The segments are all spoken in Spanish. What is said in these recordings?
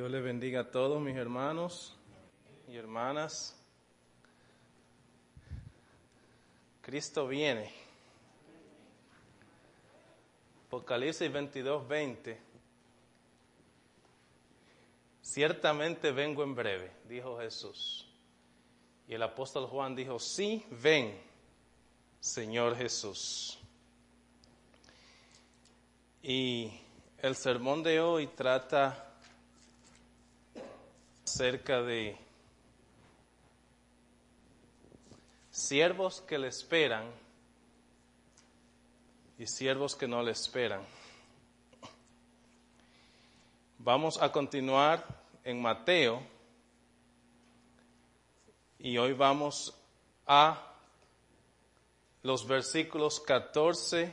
Dios les bendiga a todos mis hermanos y hermanas. Cristo viene. Apocalipsis 22, 20. Ciertamente vengo en breve, dijo Jesús. Y el apóstol Juan dijo, sí, ven, Señor Jesús. Y el sermón de hoy trata acerca de siervos que le esperan y siervos que no le esperan. Vamos a continuar en Mateo y hoy vamos a los versículos 14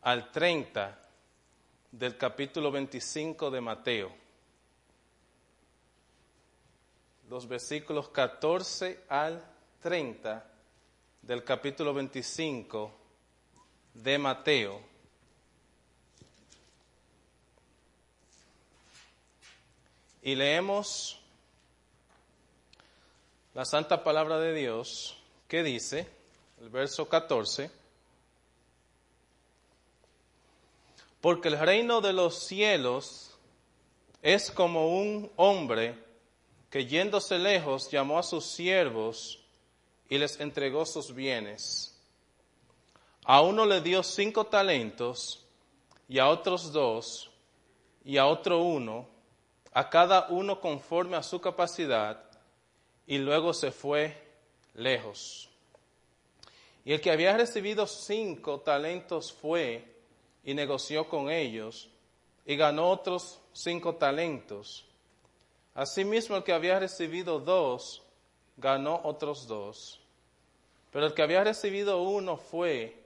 al 30 del capítulo 25 de Mateo. Los versículos 14 al 30 del capítulo 25 de Mateo. Y leemos la santa palabra de Dios que dice, el verso 14, porque el reino de los cielos es como un hombre que yéndose lejos llamó a sus siervos y les entregó sus bienes. A uno le dio cinco talentos y a otros dos y a otro uno, a cada uno conforme a su capacidad, y luego se fue lejos. Y el que había recibido cinco talentos fue y negoció con ellos y ganó otros cinco talentos. Asimismo, el que había recibido dos ganó otros dos. Pero el que había recibido uno fue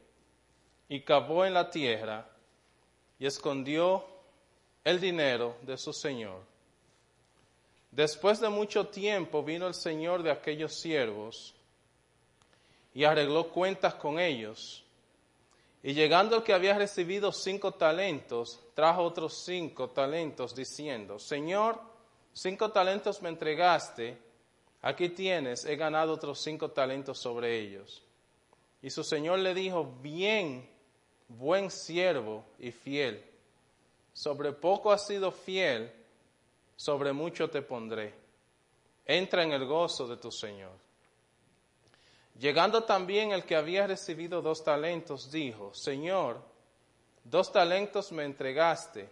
y cavó en la tierra y escondió el dinero de su señor. Después de mucho tiempo vino el señor de aquellos siervos y arregló cuentas con ellos. Y llegando el que había recibido cinco talentos, trajo otros cinco talentos, diciendo, Señor, cinco talentos me entregaste, aquí tienes, he ganado otros cinco talentos sobre ellos. Y su señor le dijo, bien, buen siervo y fiel, sobre poco has sido fiel, sobre mucho te pondré. Entra en el gozo de tu Señor. Llegando también el que había recibido dos talentos, dijo, Señor, dos talentos me entregaste,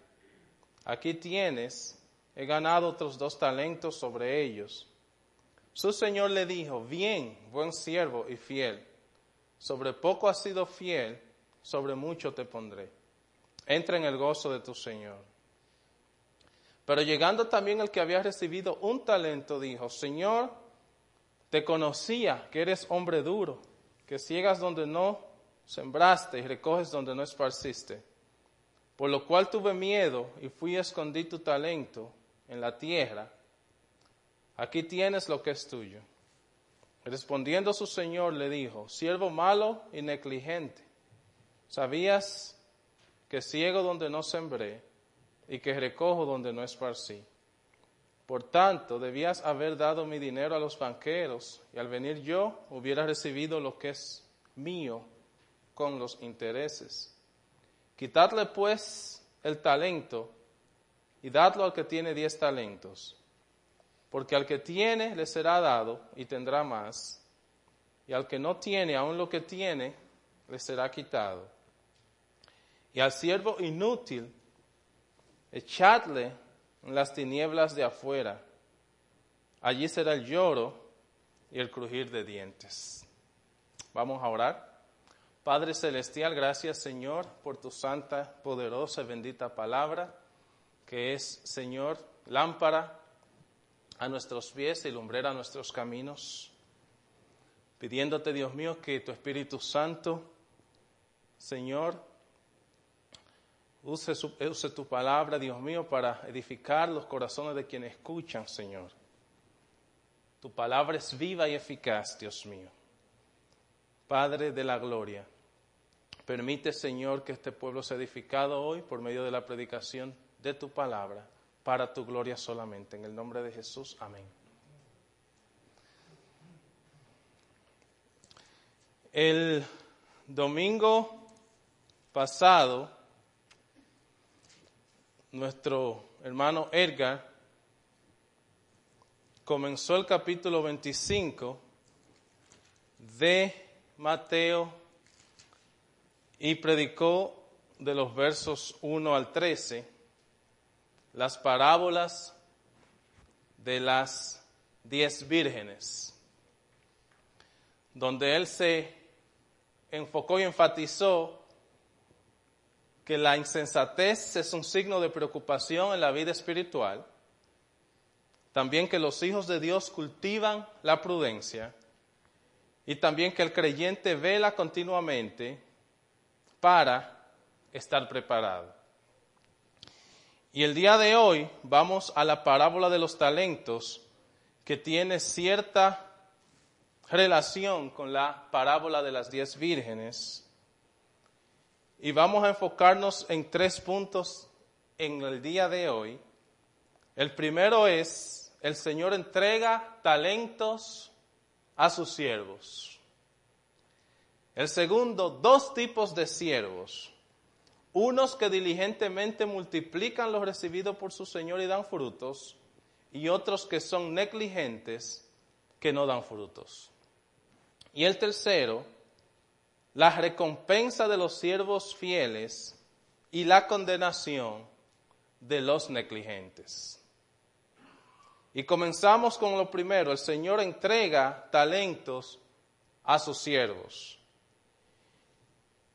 aquí tienes, he ganado otros dos talentos sobre ellos. Su Señor le dijo, bien, buen siervo y fiel, sobre poco has sido fiel, sobre mucho te pondré. Entra en el gozo de tu Señor. Pero llegando también el que había recibido un talento, dijo, Señor, te conocía que eres hombre duro, que ciegas donde no sembraste y recoges donde no esparciste. Por lo cual tuve miedo y fui a escondí tu talento en la tierra. Aquí tienes lo que es tuyo. Respondiendo su señor le dijo, siervo malo y negligente, ¿sabías que ciego donde no sembré y que recojo donde no esparcí? Por tanto, debías haber dado mi dinero a los banqueros y al venir yo hubiera recibido lo que es mío con los intereses. Quitadle pues el talento y dadlo al que tiene diez talentos, porque al que tiene le será dado y tendrá más, y al que no tiene aún lo que tiene le será quitado. Y al siervo inútil echadle en las tinieblas de afuera. Allí será el lloro y el crujir de dientes. Vamos a orar. Padre Celestial, gracias Señor por tu santa, poderosa y bendita palabra, que es, Señor, lámpara a nuestros pies y lumbrera a nuestros caminos. Pidiéndote, Dios mío, que tu Espíritu Santo, Señor, Use, tu palabra, Dios mío, para edificar los corazones de quienes escuchan, Señor. Tu palabra es viva y eficaz, Dios mío. Padre de la gloria, permite, Señor, que este pueblo sea edificado hoy por medio de la predicación de tu palabra. para tu gloria solamente. En el nombre de Jesús, amén. El domingo pasado, nuestro hermano Edgar comenzó el capítulo 25 de Mateo y predicó de los versos 1 al 13 las parábolas de las diez vírgenes, donde él se enfocó y enfatizó que la insensatez es un signo de preocupación en la vida espiritual, también que los hijos de Dios cultivan la prudencia y también que el creyente vela continuamente para estar preparado. Y el día de hoy vamos a la parábola de los talentos que tiene cierta relación con la parábola de las diez vírgenes. Y vamos a enfocarnos en tres puntos en el día de hoy. El primero es, el Señor entrega talentos a sus siervos. El segundo, dos tipos de siervos unos que diligentemente multiplican los recibidos por su Señor y dan frutos, y otros que son negligentes que no dan frutos. Y el tercero, la recompensa de los siervos fieles y la condenación de los negligentes. Y comenzamos con lo primero, el Señor entrega talentos a sus siervos.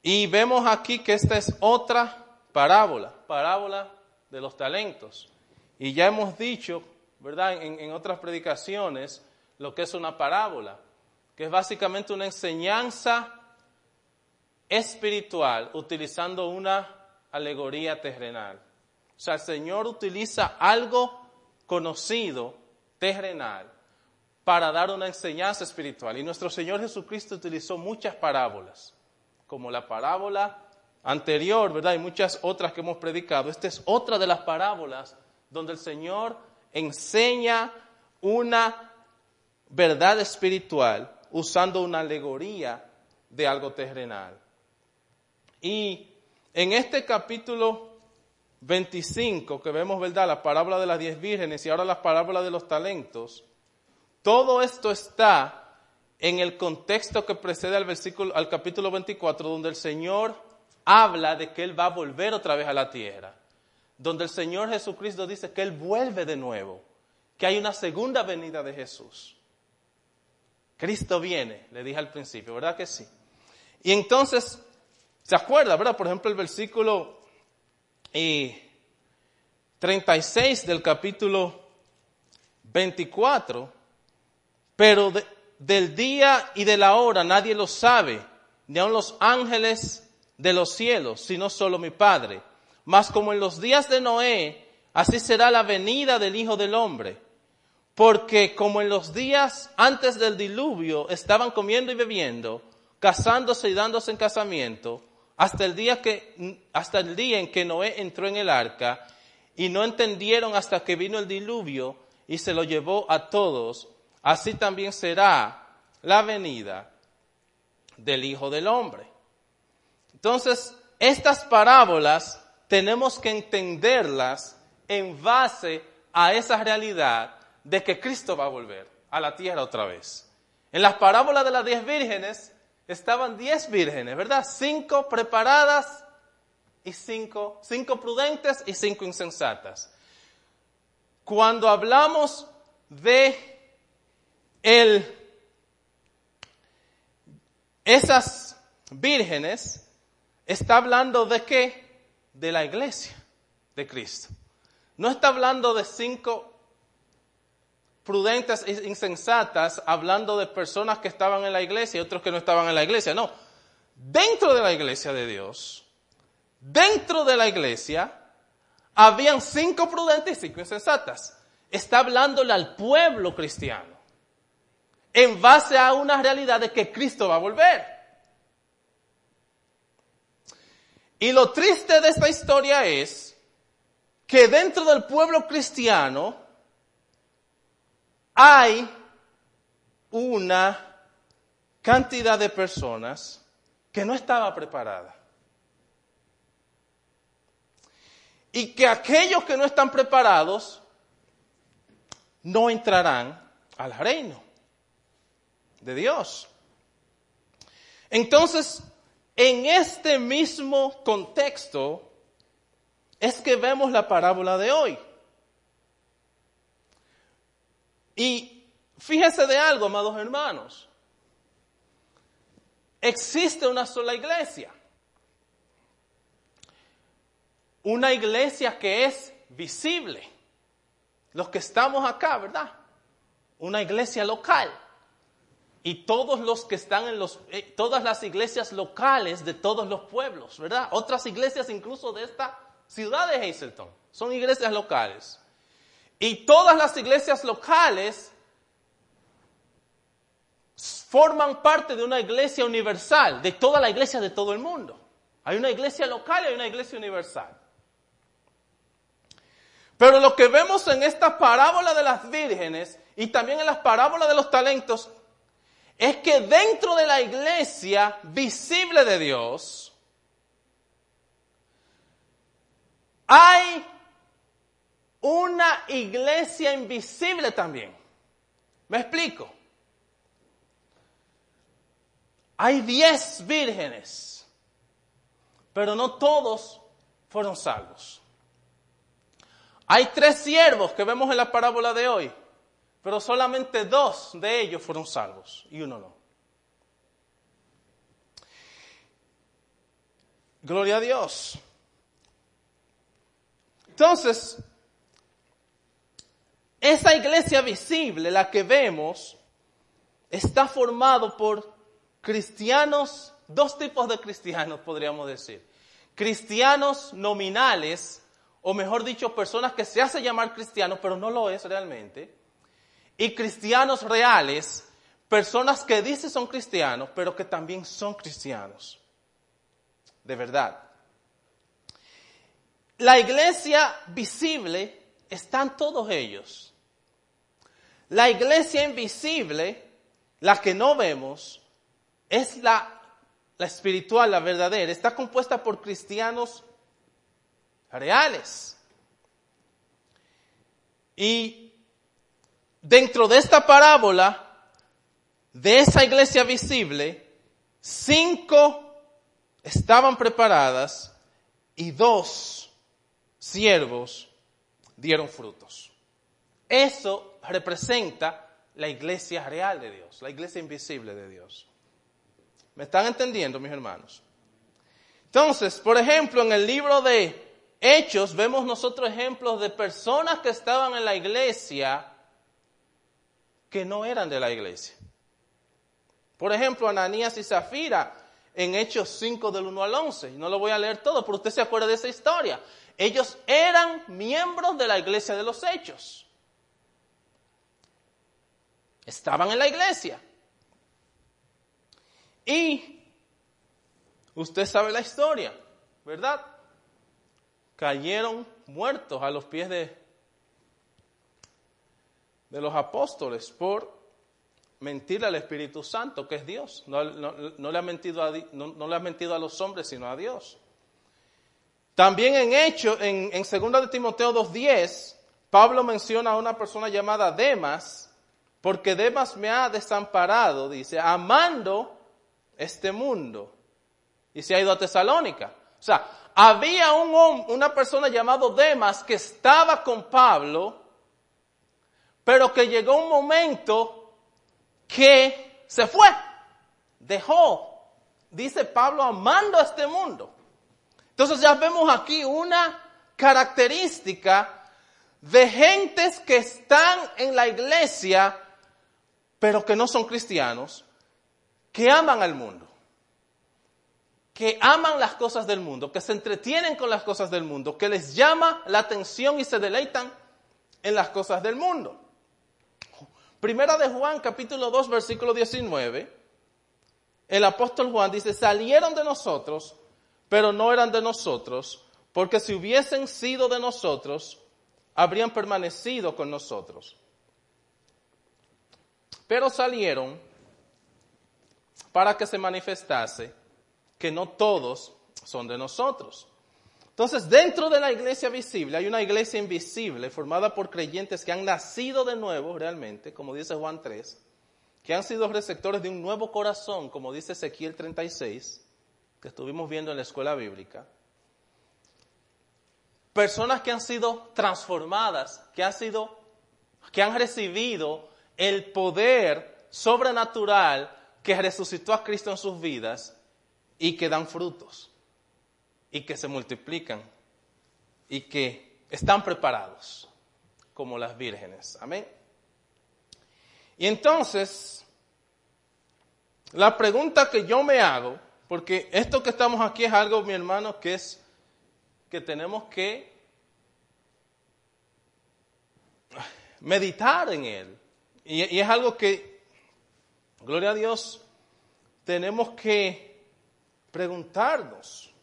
Y vemos aquí que esta es otra parábola, parábola de los talentos. Y ya hemos dicho, ¿verdad?, en, otras predicaciones, lo que es una parábola, que es básicamente una enseñanza espiritual utilizando una alegoría terrenal. O sea, el Señor utiliza algo conocido, terrenal, para dar una enseñanza espiritual. Y nuestro Señor Jesucristo utilizó muchas parábolas como la parábola anterior, ¿verdad? Y muchas otras que hemos predicado. Esta es otra de las parábolas donde el Señor enseña una verdad espiritual usando una alegoría de algo terrenal. Y en este capítulo 25 que vemos, ¿verdad? La parábola de las diez vírgenes y ahora la parábola de los talentos, todo esto está en el contexto que precede al versículo, al capítulo 24, donde el Señor habla de que Él va a volver otra vez a la tierra, donde el Señor Jesucristo dice que Él vuelve de nuevo, que hay una segunda venida de Jesús. Cristo viene, le dije al principio, ¿verdad que sí? Y entonces, ¿se acuerda, verdad? Por ejemplo, el versículo 36 del capítulo 24, pero de, del día y de la hora nadie lo sabe, ni aun los ángeles de los cielos, sino solo mi Padre. Mas como en los días de Noé, así será la venida del Hijo del Hombre. Porque como en los días antes del diluvio estaban comiendo y bebiendo, casándose y dándose en casamiento, hasta el día que, hasta el día en que Noé entró en el arca, y no entendieron hasta que vino el diluvio y se lo llevó a todos, así también será la venida del Hijo del Hombre. Entonces, estas parábolas tenemos que entenderlas en base a esa realidad de que Cristo va a volver a la tierra otra vez. En las parábolas de las diez vírgenes estaban diez vírgenes, ¿verdad? Cinco preparadas y cinco, cinco prudentes y cinco insensatas. Cuando hablamos de el, esas vírgenes está hablando de qué? De la iglesia de Cristo. No está hablando de cinco prudentes e insensatas, hablando de personas que estaban en la iglesia y otros que no estaban en la iglesia. No, dentro de la iglesia de Dios, dentro de la iglesia, habían cinco prudentes y cinco insensatas. Está hablándole al pueblo cristiano en base a una realidad de que Cristo va a volver. Y lo triste de esta historia es que dentro del pueblo cristiano hay una cantidad de personas que no estaba preparada. Y que aquellos que no están preparados no entrarán al reino de Dios. Entonces, en este mismo contexto es que vemos la parábola de hoy. Y fíjese de algo, amados hermanos. Existe una sola iglesia. Una iglesia que es visible. Los que estamos acá, ¿verdad? Una iglesia local. Y todos los que están en los, eh, todas las iglesias locales de todos los pueblos, ¿verdad? Otras iglesias incluso de esta ciudad de Hazleton son iglesias locales. Y todas las iglesias locales forman parte de una iglesia universal, de toda la iglesia de todo el mundo. Hay una iglesia local y hay una iglesia universal. Pero lo que vemos en esta parábola de las vírgenes y también en las parábolas de los talentos es que dentro de la iglesia visible de Dios hay una iglesia invisible también. ¿Me explico? Hay diez vírgenes, pero no todos fueron salvos. Hay tres siervos que vemos en la parábola de hoy, pero solamente dos de ellos fueron salvos y uno no. Gloria a Dios. Entonces, esa iglesia visible, la que vemos, está formado por cristianos, dos tipos de cristianos podríamos decir. Cristianos nominales, o mejor dicho, personas que se hacen llamar cristianos, pero no lo es realmente. Y cristianos reales, personas que dicen son cristianos, pero que también son cristianos. De verdad. La iglesia visible están todos ellos. La iglesia invisible, la que no vemos, es la, la espiritual, la verdadera. Está compuesta por cristianos reales. Y dentro de esta parábola, de esa iglesia visible, cinco estaban preparadas y dos siervos dieron frutos. Eso representa la iglesia real de Dios, la iglesia invisible de Dios. ¿Me están entendiendo, mis hermanos? Entonces, por ejemplo, en el libro de Hechos vemos nosotros ejemplos de personas que estaban en la iglesia que no eran de la iglesia. Por ejemplo, Ananías y Zafira en Hechos 5 del 1 al 11. No lo voy a leer todo, pero usted se acuerda de esa historia. Ellos eran miembros de la iglesia de los Hechos. Estaban en la iglesia. Y usted sabe la historia, ¿verdad? Cayeron muertos a los pies de, de los apóstoles por mentirle al Espíritu Santo, que es Dios. No, le, ha mentido a, no, le ha mentido a los hombres, sino a Dios. También en Hecho, en, en 2 de Timoteo 2.10, Pablo menciona a una persona llamada Demas, porque Demas me ha desamparado, dice, amando este mundo. Y se ha ido a Tesalónica. O sea, había un, una persona llamado Demas que estaba con Pablo, pero que llegó un momento que se fue, dejó, dice Pablo, amando a este mundo. Entonces ya vemos aquí una característica de gentes que están en la iglesia, pero que no son cristianos, que aman al mundo, que aman las cosas del mundo, que se entretienen con las cosas del mundo, que les llama la atención y se deleitan en las cosas del mundo. Primera de Juan, capítulo 2, versículo 19, el apóstol Juan dice, salieron de nosotros, pero no eran de nosotros, porque si hubiesen sido de nosotros, habrían permanecido con nosotros. Pero salieron para que se manifestase que no todos son de nosotros. Entonces, dentro de la iglesia visible hay una iglesia invisible formada por creyentes que han nacido de nuevo realmente, como dice Juan 3, que han sido receptores de un nuevo corazón, como dice Ezequiel 36, que estuvimos viendo en la escuela bíblica. Personas que han sido transformadas, que han sido, que han recibido el poder sobrenatural que resucitó a Cristo en sus vidas y que dan frutos y que se multiplican y que están preparados como las vírgenes. Amén. Y entonces, la pregunta que yo me hago, porque esto que estamos aquí es algo, mi hermano, que es que tenemos que meditar en él. Y, es algo que, gloria a Dios, tenemos que preguntarnos.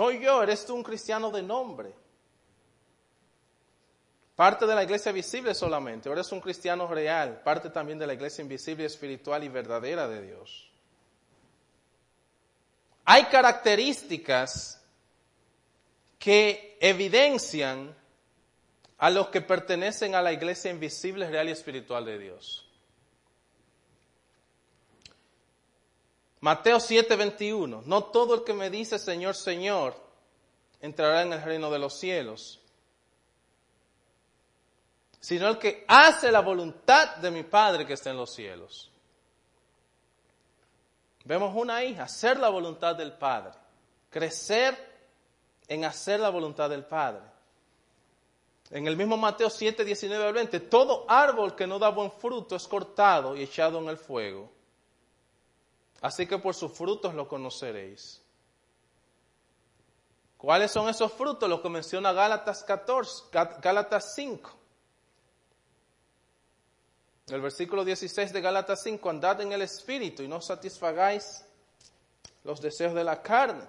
¿Soy yo? ¿Eres tú un cristiano de nombre? Parte de la iglesia visible solamente, eres un cristiano real, parte también de la iglesia invisible, espiritual y verdadera de Dios. Hay características que evidencian a los que pertenecen a la iglesia invisible, real y espiritual de Dios. Mateo 7:21, no todo el que me dice Señor, Señor, entrará en el reino de los cielos, sino el que hace la voluntad de mi Padre que está en los cielos. Vemos una hija, hacer la voluntad del Padre, crecer en hacer la voluntad del Padre. En el mismo Mateo 7, 19 al 20, todo árbol que no da buen fruto es cortado y echado en el fuego. Así que por sus frutos lo conoceréis. ¿Cuáles son esos frutos? Los que menciona Gálatas 14, Gálatas 5. El versículo 16 de Gálatas 5, andad en el Espíritu y no satisfagáis los deseos de la carne.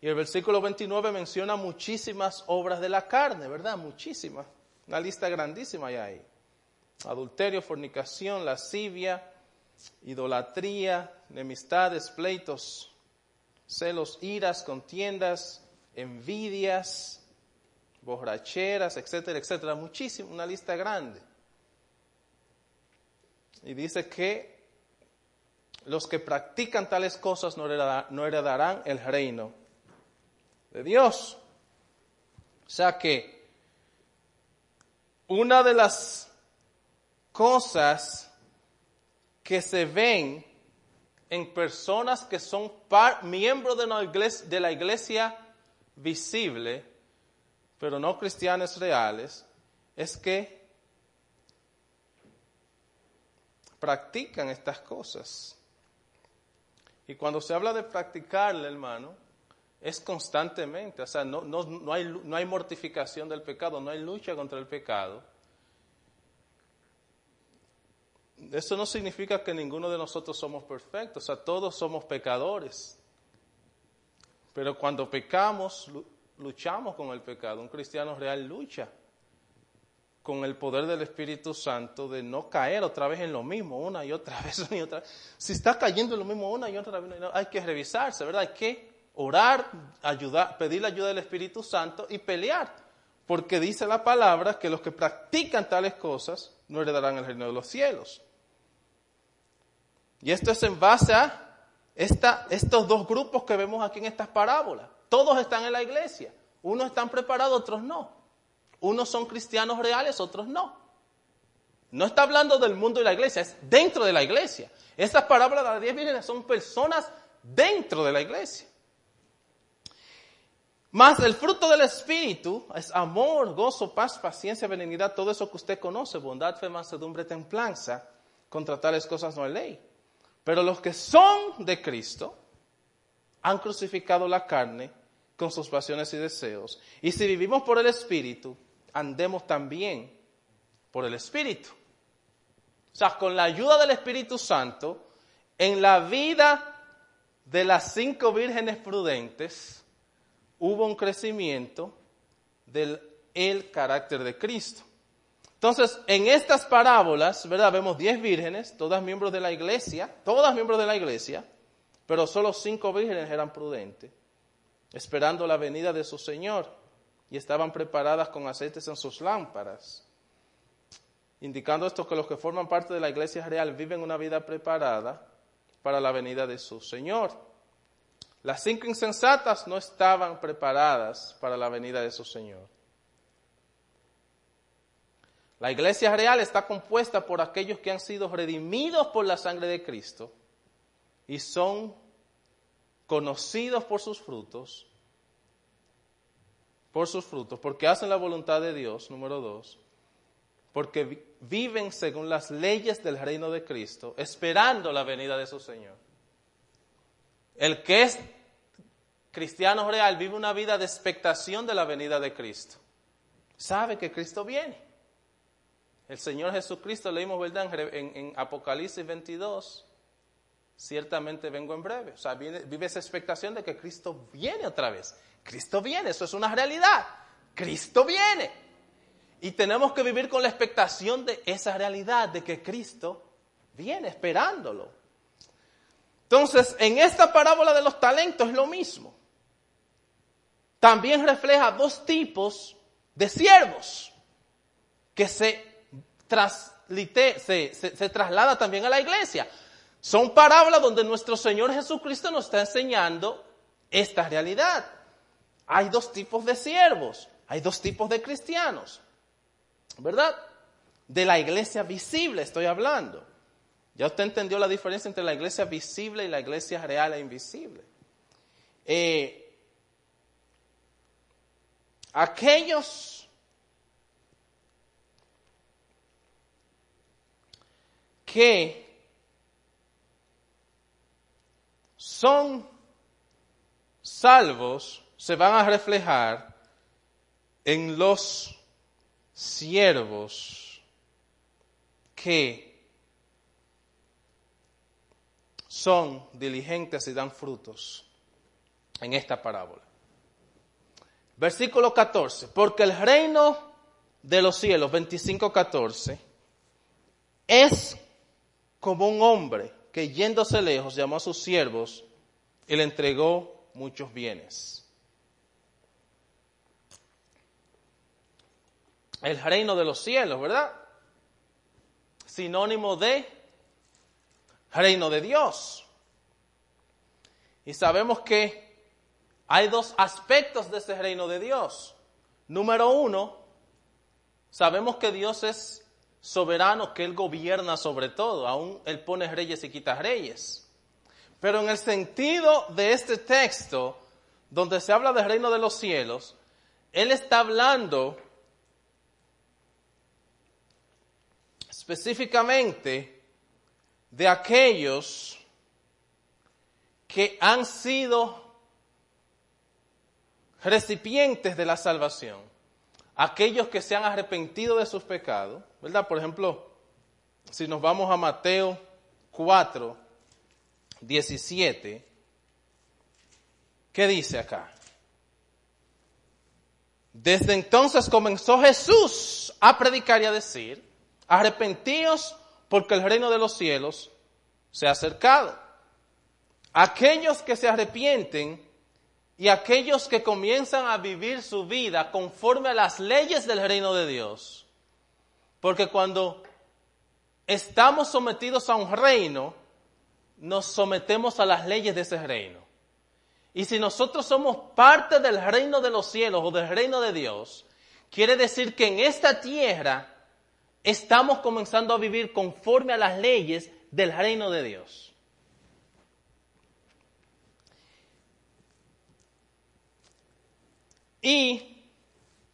Y el versículo 29 menciona muchísimas obras de la carne, ¿verdad? Muchísimas. Una lista grandísima hay ahí. Adulterio, fornicación, lascivia, idolatría, enemistades, pleitos, celos, iras, contiendas, envidias, borracheras, etcétera, etcétera. Muchísimo, una lista grande. Y dice que los que practican tales cosas no heredarán el reino de Dios. O sea que una de las cosas que se ven en personas que son miembros de la, iglesia, de la iglesia visible, pero no cristianos reales, es que practican estas cosas. Y cuando se habla de practicarle, hermano, es constantemente, o sea, no, no, no, hay, no hay mortificación del pecado, no hay lucha contra el pecado. Eso no significa que ninguno de nosotros somos perfectos, o sea, todos somos pecadores. Pero cuando pecamos, luchamos con el pecado. Un cristiano real lucha con el poder del Espíritu Santo de no caer otra vez en lo mismo, una y otra vez, una y otra. Si está cayendo en lo mismo una y otra vez, hay que revisarse, ¿verdad? Hay que orar, ayudar, pedir la ayuda del Espíritu Santo y pelear. Porque dice la palabra que los que practican tales cosas no heredarán el reino de los cielos. Y esto es en base a estos dos grupos que vemos aquí en estas parábolas. Todos están en la iglesia. Unos están preparados, otros no. Unos son cristianos reales, otros no. No está hablando del mundo y la iglesia, es dentro de la iglesia. Estas parábolas de las diez vírgenes son personas dentro de la iglesia. Más el fruto del Espíritu es amor, gozo, paz, paciencia, benignidad, todo eso que usted conoce, bondad, fe, mansedumbre, templanza. Contra tales cosas no hay ley. Pero los que son de Cristo han crucificado la carne con sus pasiones y deseos. Y si vivimos por el Espíritu, andemos también por el Espíritu. O sea, con la ayuda del Espíritu Santo, en la vida de las cinco vírgenes prudentes hubo un crecimiento del el carácter de Cristo. Entonces, en estas parábolas, ¿verdad? Vemos diez vírgenes, todas miembros de la iglesia, todas miembros de la iglesia, pero solo cinco vírgenes eran prudentes, esperando la venida de su Señor y estaban preparadas con aceites en sus lámparas, indicando esto que los que forman parte de la iglesia real viven una vida preparada para la venida de su Señor. Las cinco insensatas no estaban preparadas para la venida de su Señor. La iglesia real está compuesta por aquellos que han sido redimidos por la sangre de Cristo y son conocidos por sus frutos, por sus frutos, porque hacen la voluntad de Dios, número dos, porque viven según las leyes del reino de Cristo, esperando la venida de su Señor. El que es cristiano real vive una vida de expectación de la venida de Cristo. Sabe que Cristo viene. El Señor Jesucristo, leímos, ¿verdad? En, Apocalipsis 22, ciertamente vengo en breve. O sea, vive esa expectación de que Cristo viene otra vez. Cristo viene, eso es una realidad. Cristo viene. Y tenemos que vivir con la expectación de esa realidad, de que Cristo viene esperándolo. Entonces, en esta parábola de los talentos es lo mismo. También refleja dos tipos de siervos que se se, se, traslada también a la iglesia. Son parábolas donde nuestro Señor Jesucristo nos está enseñando esta realidad. Hay dos tipos de siervos, hay dos tipos de cristianos, ¿verdad? De la iglesia visible estoy hablando. Ya usted entendió la diferencia entre la iglesia visible y la iglesia real e invisible. Eh, aquellos que son salvos se van a reflejar en los siervos que son diligentes y dan frutos en esta parábola. Versículo 14, porque el reino de los cielos, 25, 14, es como un hombre que yéndose lejos llamó a sus siervos y le entregó muchos bienes. El reino de los cielos, ¿verdad? Sinónimo de reino de Dios. Y sabemos que hay dos aspectos de ese reino de Dios. Número uno, sabemos que Dios es soberano que Él gobierna sobre todo, aún Él pone reyes y quita reyes. Pero en el sentido de este texto, donde se habla del reino de los cielos, Él está hablando específicamente de aquellos que han sido recipientes de la salvación aquellos que se han arrepentido de sus pecados, ¿verdad? Por ejemplo, si nos vamos a Mateo 4, 17, ¿qué dice acá? Desde entonces comenzó Jesús a predicar y a decir, arrepentíos porque el reino de los cielos se ha acercado. Aquellos que se arrepienten y aquellos que comienzan a vivir su vida conforme a las leyes del reino de Dios. Porque cuando estamos sometidos a un reino, nos sometemos a las leyes de ese reino. Y si nosotros somos parte del reino de los cielos o del reino de Dios, quiere decir que en esta tierra estamos comenzando a vivir conforme a las leyes del reino de Dios. Y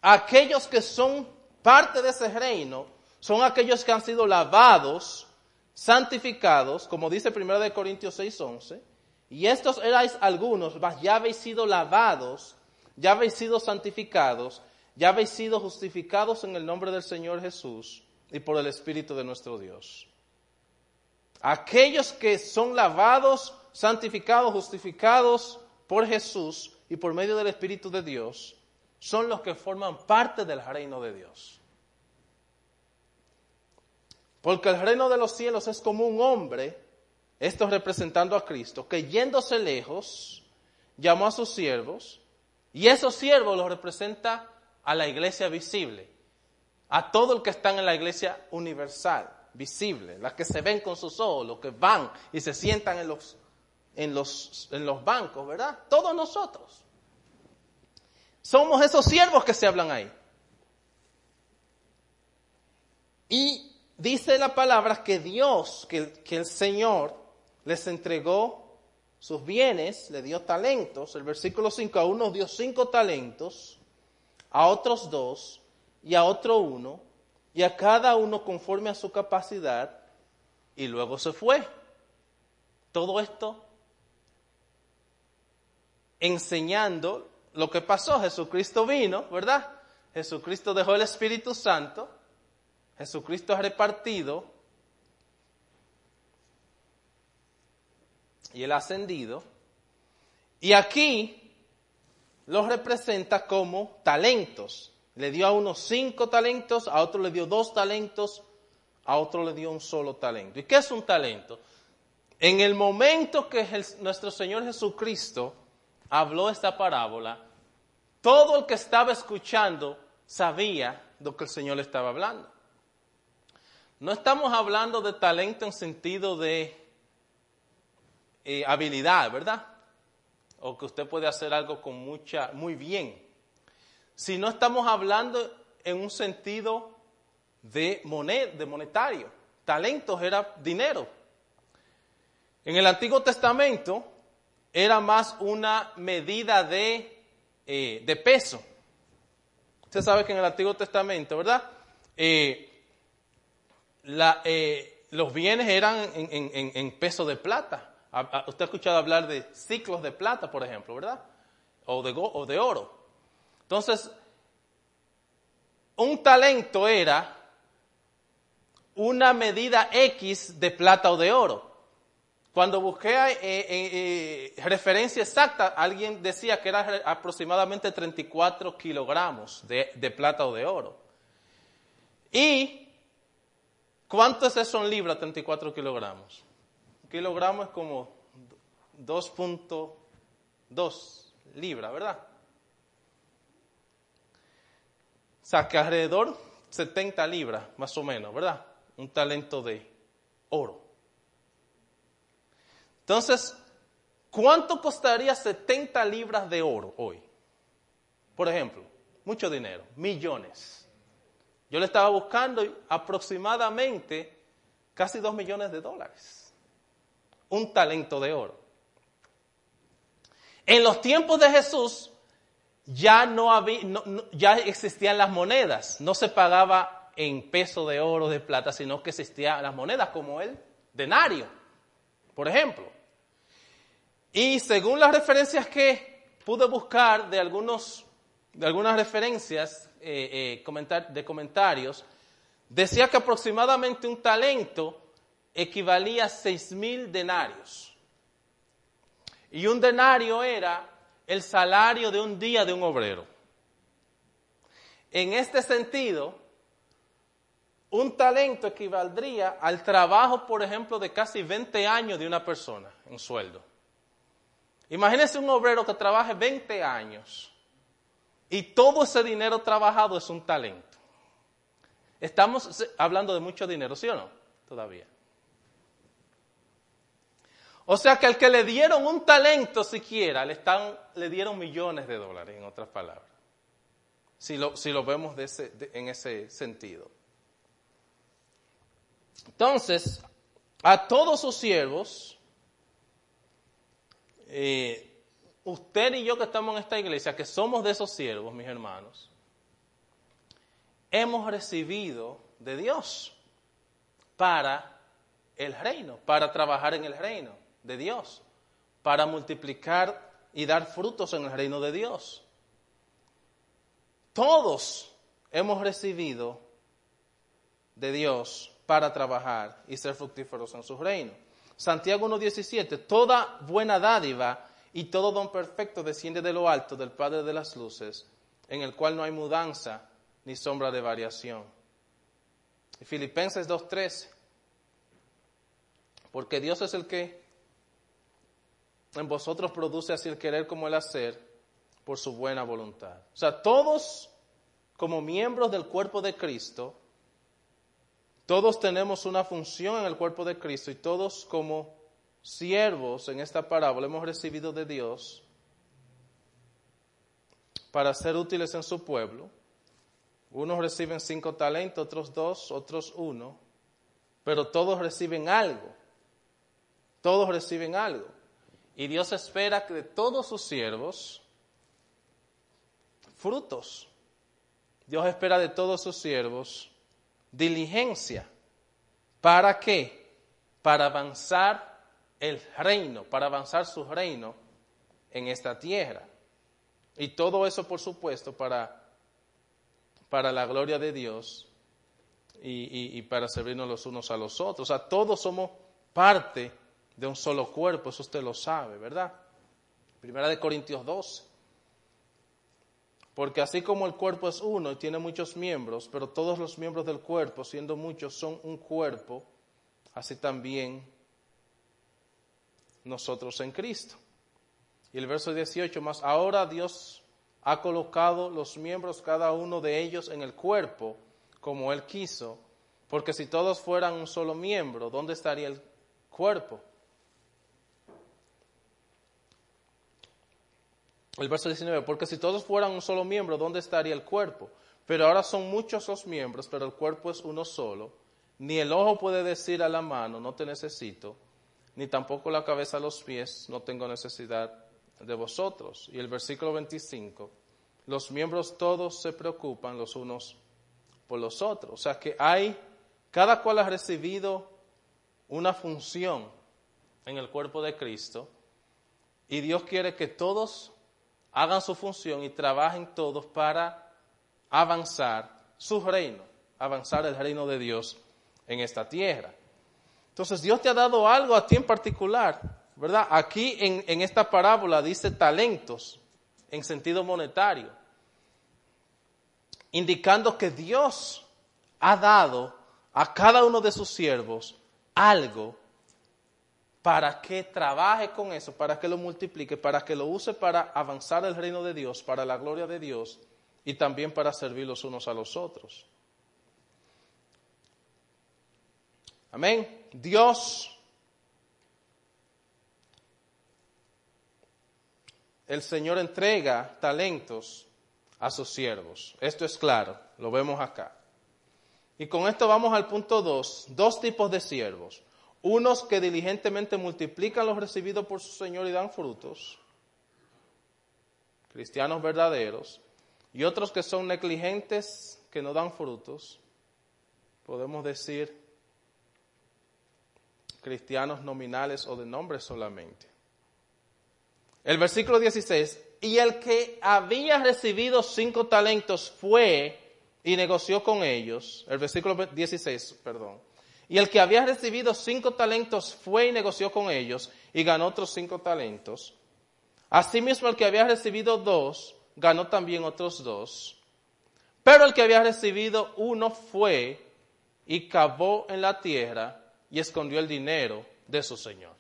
aquellos que son parte de ese reino son aquellos que han sido lavados, santificados, como dice 1 Corintios 6:11, y estos erais algunos, ya habéis sido lavados, ya habéis sido santificados, ya habéis sido justificados en el nombre del Señor Jesús y por el Espíritu de nuestro Dios. Aquellos que son lavados, santificados, justificados por Jesús y por medio del Espíritu de Dios, son los que forman parte del reino de Dios. Porque el reino de los cielos es como un hombre, esto representando a Cristo, que yéndose lejos, llamó a sus siervos, y esos siervos los representa a la iglesia visible, a todo el que están en la iglesia universal, visible, las que se ven con sus ojos, los que van y se sientan en los, en los, en los bancos, ¿verdad? Todos nosotros. Somos esos siervos que se hablan ahí. Y dice la palabra que Dios, que, que el Señor les entregó sus bienes, le dio talentos. El versículo 5, a unos dio cinco talentos, a otros dos y a otro uno, y a cada uno conforme a su capacidad, y luego se fue. Todo esto enseñando lo que pasó. Jesucristo vino, ¿verdad? Jesucristo dejó el Espíritu Santo, Jesucristo ha repartido y el ascendido. Y aquí los representa como talentos. Le dio a uno cinco talentos, a otro le dio dos talentos, a otro le dio un solo talento. ¿Y qué es un talento? En el momento que nuestro Señor Jesucristo habló esta parábola, todo el que estaba escuchando sabía lo que el Señor le estaba hablando. No estamos hablando de talento en sentido de eh, habilidad, ¿verdad? O que usted puede hacer algo con mucha, muy bien. Si no estamos hablando en un sentido de, de monetario. Talentos era dinero. En el Antiguo Testamento era más una medida de, eh, de peso. Usted sabe que en el Antiguo Testamento, ¿verdad? Eh, los bienes eran en peso de plata. Usted ha escuchado hablar de ciclos de plata, por ejemplo, ¿verdad? O de, o de oro. Entonces, un talento era una medida X de plata o de oro. Cuando busqué eh, eh, eh, referencia exacta, alguien decía que era aproximadamente 34 kilogramos de, de plata o de oro. ¿Y cuánto es eso en libras, 34 kilogramos? kilogramo es como 2.2 libras, ¿verdad? O sea, que alrededor 70 libras, más o menos, ¿verdad? Un talento de oro. Entonces, ¿cuánto costaría 70 libras de oro hoy? Por ejemplo, mucho dinero, millones. Yo le estaba buscando aproximadamente casi 2 millones de dólares un talento de oro. En los tiempos de Jesús ya no había, ya existían las monedas, no se pagaba en peso de oro, de plata, sino que existían las monedas como el denario, por ejemplo. Y según las referencias que pude buscar de algunos, de algunas referencias eh, eh, de comentarios, decía que aproximadamente un talento equivalía a seis mil denarios. Y un denario era el salario de un día de un obrero. En este sentido, un talento equivaldría al trabajo, por ejemplo, de casi 20 años de una persona en sueldo. Imagínense un obrero que trabaje 20 años y todo ese dinero trabajado es un talento. Estamos hablando de mucho dinero, ¿sí o no? Todavía. O sea que al que le dieron un talento siquiera, le, están, le dieron millones de dólares, en otras palabras. Si lo, si lo vemos en ese sentido. Entonces, a todos sus siervos, eh, usted y yo que estamos en esta iglesia, que somos de esos siervos, mis hermanos, hemos recibido de Dios para el reino, para trabajar en el reino de Dios, para multiplicar y dar frutos en el reino de Dios. Todos hemos recibido de Dios para trabajar y ser fructíferos en su reino. Santiago 1.17, toda buena dádiva y todo don perfecto desciende de lo alto del Padre de las Luces, en el cual no hay mudanza ni sombra de variación. Filipenses 2.13, porque Dios es el que en vosotros produce así el querer como el hacer por su buena voluntad. O sea, todos como miembros del cuerpo de Cristo, todos tenemos una función en el cuerpo de Cristo y todos como siervos en esta parábola hemos recibido de Dios para ser útiles en su pueblo. Unos reciben cinco talentos, otros dos, otros uno, pero todos reciben algo. Todos reciben algo. Y Dios espera que de todos sus siervos, frutos. Dios espera de todos sus siervos diligencia. ¿Para qué? Para avanzar el reino, para avanzar su reino en esta tierra. Y todo eso, por supuesto, para, para la gloria de Dios y, y para servirnos los unos a los otros. O sea, todos somos parte de un solo cuerpo, eso usted lo sabe, ¿verdad? Primera de Corintios 12. Porque así como el cuerpo es uno y tiene muchos miembros, pero todos los miembros del cuerpo, siendo muchos, son un cuerpo, así también nosotros en Cristo. Y el verso 18 más, ahora Dios ha colocado los miembros, cada uno de ellos, en el cuerpo, como Él quiso, porque si todos fueran un solo miembro, ¿dónde estaría el cuerpo? El verso 19, porque si todos fueran un solo miembro, ¿dónde estaría el cuerpo? Pero ahora son muchos los miembros, pero el cuerpo es uno solo. Ni el ojo puede decir a la mano, no te necesito, ni tampoco la cabeza a los pies, no tengo necesidad de vosotros. Y el versículo 25, los miembros todos se preocupan los unos por los otros. O sea que hay, cada cual ha recibido una función en el cuerpo de Cristo y Dios quiere que todos hagan su función y trabajen todos para avanzar su reino, avanzar el reino de Dios en esta tierra. Entonces Dios te ha dado algo a ti en particular, ¿verdad? Aquí en, en esta parábola dice talentos en sentido monetario, indicando que Dios ha dado a cada uno de sus siervos algo para que trabaje con eso, para que lo multiplique, para que lo use para avanzar el reino de Dios, para la gloria de Dios y también para servir los unos a los otros. Amén. Dios, el Señor entrega talentos a sus siervos. Esto es claro, lo vemos acá. Y con esto vamos al punto dos, dos tipos de siervos unos que diligentemente multiplican los recibidos por su Señor y dan frutos, cristianos verdaderos, y otros que son negligentes, que no dan frutos, podemos decir cristianos nominales o de nombre solamente. El versículo 16, y el que había recibido cinco talentos fue y negoció con ellos, el versículo 16, perdón, y el que había recibido cinco talentos fue y negoció con ellos y ganó otros cinco talentos. Asimismo, el que había recibido dos, ganó también otros dos. Pero el que había recibido uno fue y cavó en la tierra y escondió el dinero de su señor.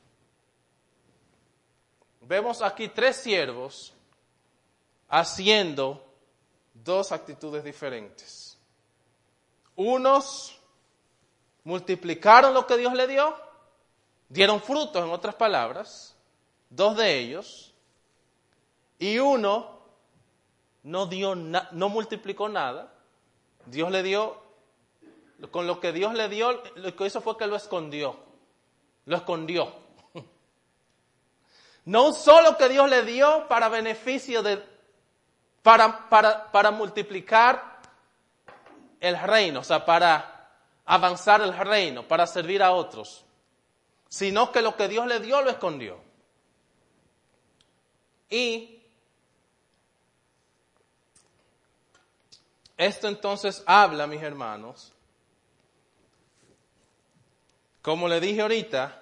Vemos aquí tres siervos haciendo dos actitudes diferentes. Unos multiplicaron lo que Dios le dio, dieron frutos, en otras palabras, dos de ellos, y uno no dio, no multiplicó nada. Dios le dio, con lo que Dios le dio, lo que hizo fue que lo escondió, lo escondió. No usó lo que Dios le dio para beneficio de, para, para, para multiplicar el reino, o sea, para avanzar el reino, para servir a otros, sino que lo que Dios le dio lo escondió. Y esto entonces habla, mis hermanos, Como le dije ahorita,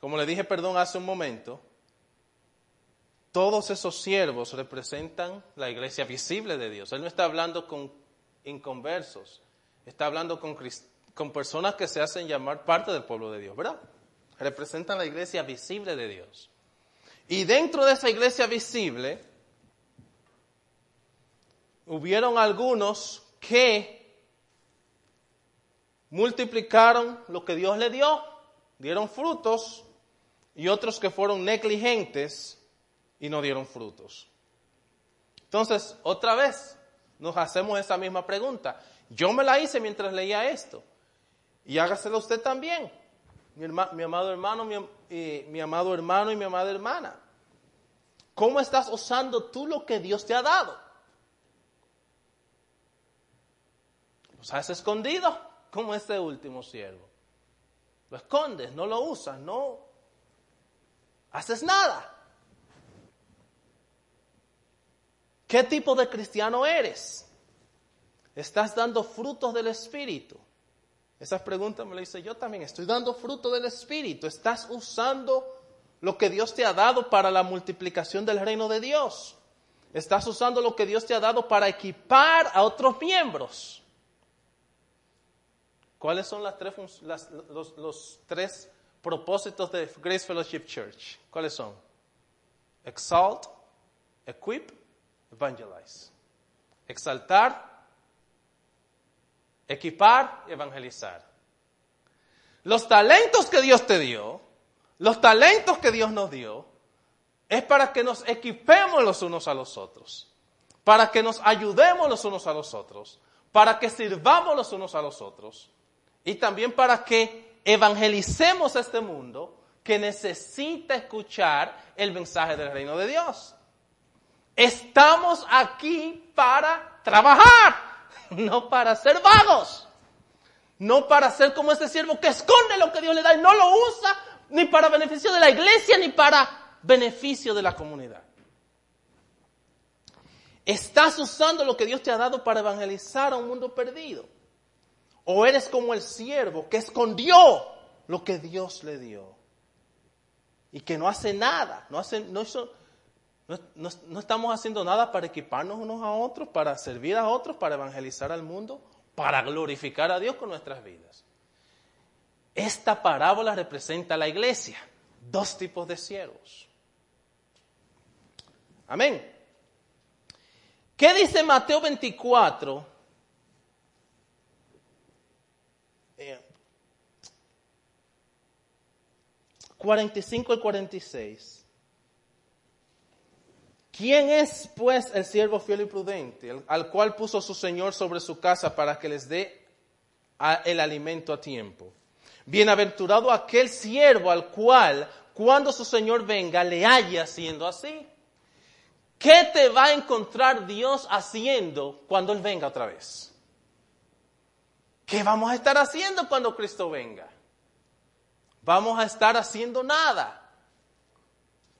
como le dije, perdón, hace un momento, todos esos siervos representan la iglesia visible de Dios. Él no está hablando con inconversos, está hablando con, con personas que se hacen llamar parte del pueblo de Dios, ¿verdad? Representan la iglesia visible de Dios. Y dentro de esa iglesia visible, hubieron algunos que multiplicaron lo que Dios le dio, dieron frutos, y otros que fueron negligentes y no dieron frutos. Entonces, otra vez, nos hacemos esa misma pregunta. Yo me la hice mientras leía esto. Y hágasela usted también, mi, amado hermano, mi, mi amado hermano y mi amada hermana. ¿Cómo estás usando tú lo que Dios te ha dado? ¿Los has escondido? Como este último siervo. Lo escondes, no lo usas, no haces nada. ¿Qué tipo de cristiano eres? ¿Estás dando frutos del Espíritu? Esas preguntas me las hice yo también. Estoy dando fruto del Espíritu. ¿Estás usando lo que Dios te ha dado para la multiplicación del reino de Dios? ¿Estás usando lo que Dios te ha dado para equipar a otros miembros? ¿Cuáles son las tres, los tres propósitos de Grace Fellowship Church? ¿Cuáles son? Exalt, equip evangelize. Exaltar, equipar y evangelizar. Los talentos que Dios te dio, los talentos que Dios nos dio, es para que nos equipemos los unos a los otros, para que nos ayudemos los unos a los otros, para que sirvamos los unos a los otros y también para que evangelicemos este mundo que necesita escuchar el mensaje del reino de Dios. Estamos aquí para trabajar, no para ser vagos. No para ser como ese siervo que esconde lo que Dios le da y no lo usa ni para beneficio de la iglesia ni para beneficio de la comunidad. Estás usando lo que Dios te ha dado para evangelizar a un mundo perdido. O eres como el siervo que escondió lo que Dios le dio y que no hace nada, no hace, no hizo, no, estamos haciendo nada para equiparnos unos a otros, para servir a otros, para evangelizar al mundo, para glorificar a Dios con nuestras vidas. Esta parábola representa a la iglesia, dos tipos de siervos. Amén. ¿Qué dice Mateo 24? 45 y 46. ¿Quién es pues el siervo fiel y prudente, al cual puso su Señor sobre su casa para que les dé el alimento a tiempo? Bienaventurado aquel siervo al cual, cuando su Señor venga, le haya haciendo así. ¿Qué te va a encontrar Dios haciendo cuando Él venga otra vez? ¿Qué vamos a estar haciendo cuando Cristo venga? Vamos a estar haciendo nada.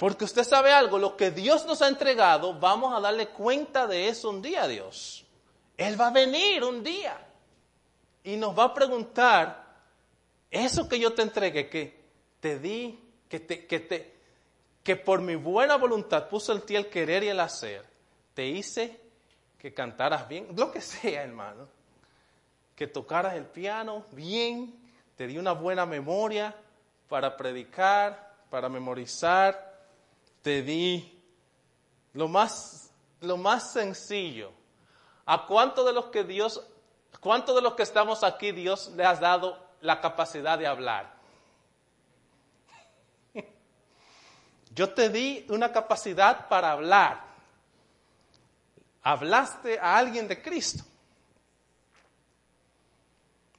Porque usted sabe algo, lo que Dios nos ha entregado, vamos a darle cuenta de eso un día a Dios. Él va a venir un día y nos va a preguntar, eso que yo te entregué, que te di, que, te, que, te, que por mi buena voluntad puso en ti el querer y el hacer, te hice que cantaras bien, lo que sea, hermano, que tocaras el piano bien, te di una buena memoria para predicar, para memorizar, te di lo más, lo más sencillo. ¿A cuánto de los que Dios, cuánto de los que estamos aquí Dios le has dado la capacidad de hablar? Yo te di una capacidad para hablar. Hablaste a alguien de Cristo.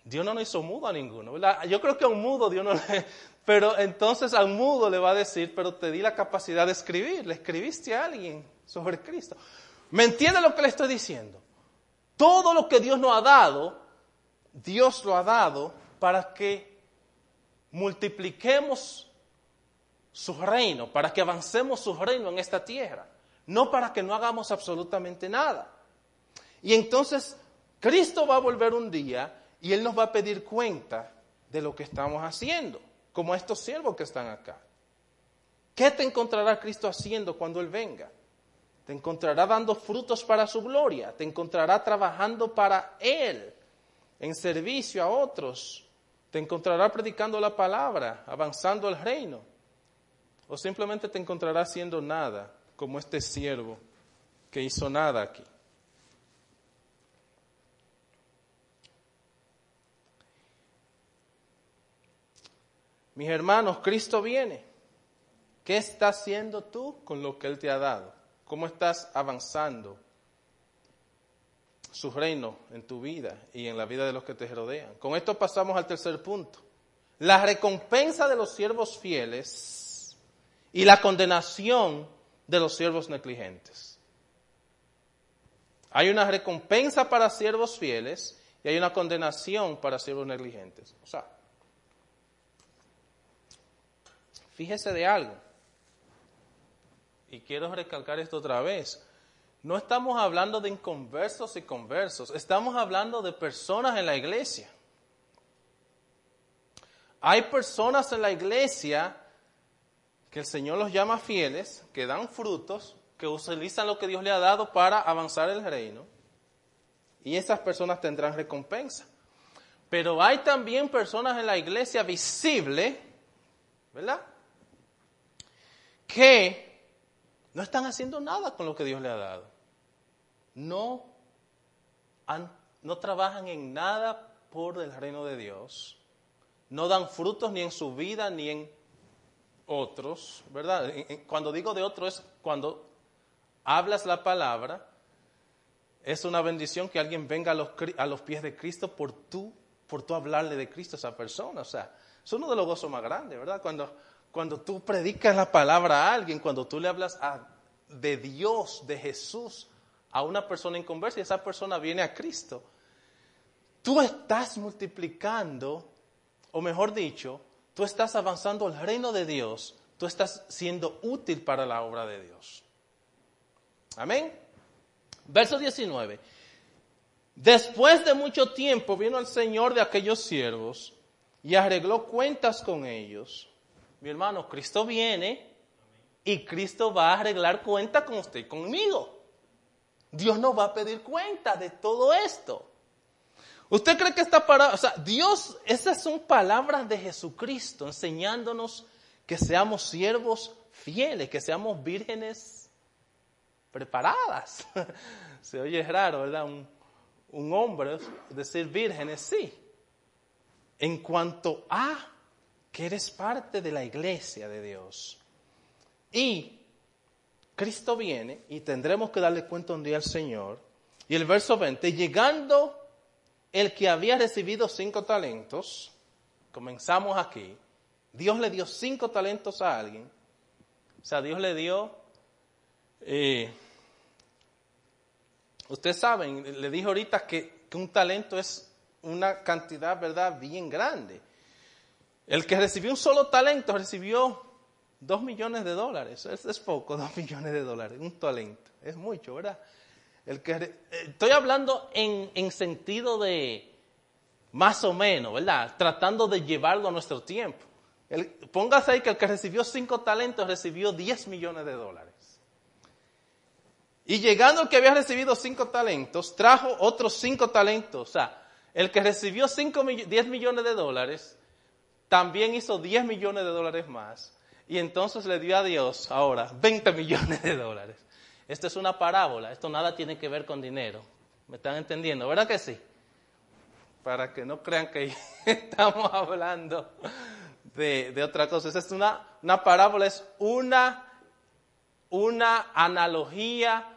Dios no nos hizo mudo a ninguno. Yo creo que a un mudo Dios no le, pero entonces al mudo le va a decir, pero te di la capacidad de escribir, le escribiste a alguien sobre Cristo. ¿Me entiende lo que le estoy diciendo? Todo lo que Dios nos ha dado, Dios lo ha dado para que multipliquemos su reino, para que avancemos su reino en esta tierra, no para que no hagamos absolutamente nada. Y entonces Cristo va a volver un día y Él nos va a pedir cuenta de lo que estamos haciendo, como estos siervos que están acá. ¿Qué te encontrará Cristo haciendo cuando Él venga? Te encontrará dando frutos para su gloria, te encontrará trabajando para Él, en servicio a otros, te encontrará predicando la palabra, avanzando el reino, o simplemente te encontrará haciendo nada, como este siervo que hizo nada aquí. Mis hermanos, Cristo viene. ¿Qué estás haciendo tú con lo que Él te ha dado? ¿Cómo estás avanzando su reino en tu vida y en la vida de los que te rodean? Con esto pasamos al tercer punto. La recompensa de los siervos fieles y la condenación de los siervos negligentes. Hay una recompensa para siervos fieles y hay una condenación para siervos negligentes. O sea, fíjese de algo y quiero recalcar esto otra vez, no estamos hablando de inconversos y conversos, estamos hablando de personas en la iglesia. Hay personas en la iglesia que el Señor los llama fieles, que dan frutos, que utilizan lo que Dios le ha dado para avanzar el reino. Y esas personas tendrán recompensa. Pero hay también personas en la iglesia visible, ¿verdad? Que no están haciendo nada con lo que Dios le ha dado. No, no trabajan en nada por el reino de Dios. No dan frutos ni en su vida ni en otros, ¿verdad? Cuando digo de otros es cuando hablas la palabra, es una bendición que alguien venga a los, pies de Cristo por tú, por tú hablarle de Cristo a esa persona. O sea, es uno de los gozos más grandes, ¿verdad? Cuando cuando tú predicas la palabra a alguien, cuando tú le hablas de Dios, de Jesús, a una persona en conversa y esa persona viene a Cristo, tú estás multiplicando, o mejor dicho, tú estás avanzando al reino de Dios, tú estás siendo útil para la obra de Dios. Amén. Verso 19. Después de mucho tiempo vino el Señor de aquellos siervos y arregló cuentas con ellos mi hermano, Cristo viene y Cristo va a arreglar cuenta con usted y conmigo. Dios nos va a pedir cuenta de todo esto. ¿Usted cree que está parado? O sea, Dios, esas son palabras de Jesucristo enseñándonos que seamos siervos fieles, que seamos vírgenes preparadas. Se oye raro, ¿verdad? Un, un hombre decir vírgenes, sí. En cuanto a que eres parte de la iglesia de Dios. Y Cristo viene y tendremos que darle cuenta un día al Señor. Y el verso 20, llegando el que había recibido cinco talentos, comenzamos aquí, Dios le dio cinco talentos a alguien. O sea, Dios le dio, eh, ustedes saben, le dijo ahorita que, que un talento es una cantidad, ¿verdad?, bien grande. El que recibió un solo talento recibió dos millones de dólares. Es, poco, dos millones de dólares, un talento. Es mucho, ¿verdad? Eh, estoy hablando en, en sentido de más o menos, ¿verdad? Tratando de llevarlo a nuestro tiempo. Póngase ahí que el que recibió cinco talentos recibió diez millones de dólares. Y llegando el que había recibido cinco talentos, trajo otros cinco talentos. O sea, el que recibió cinco, diez millones de dólares también hizo 10 millones de dólares más y entonces le dio a Dios ahora 20 millones de dólares. Esto es una parábola, esto nada tiene que ver con dinero. ¿Me están entendiendo? ¿Verdad que sí? Para que no crean que estamos hablando de, otra cosa. Esta es una, una parábola, es una, una analogía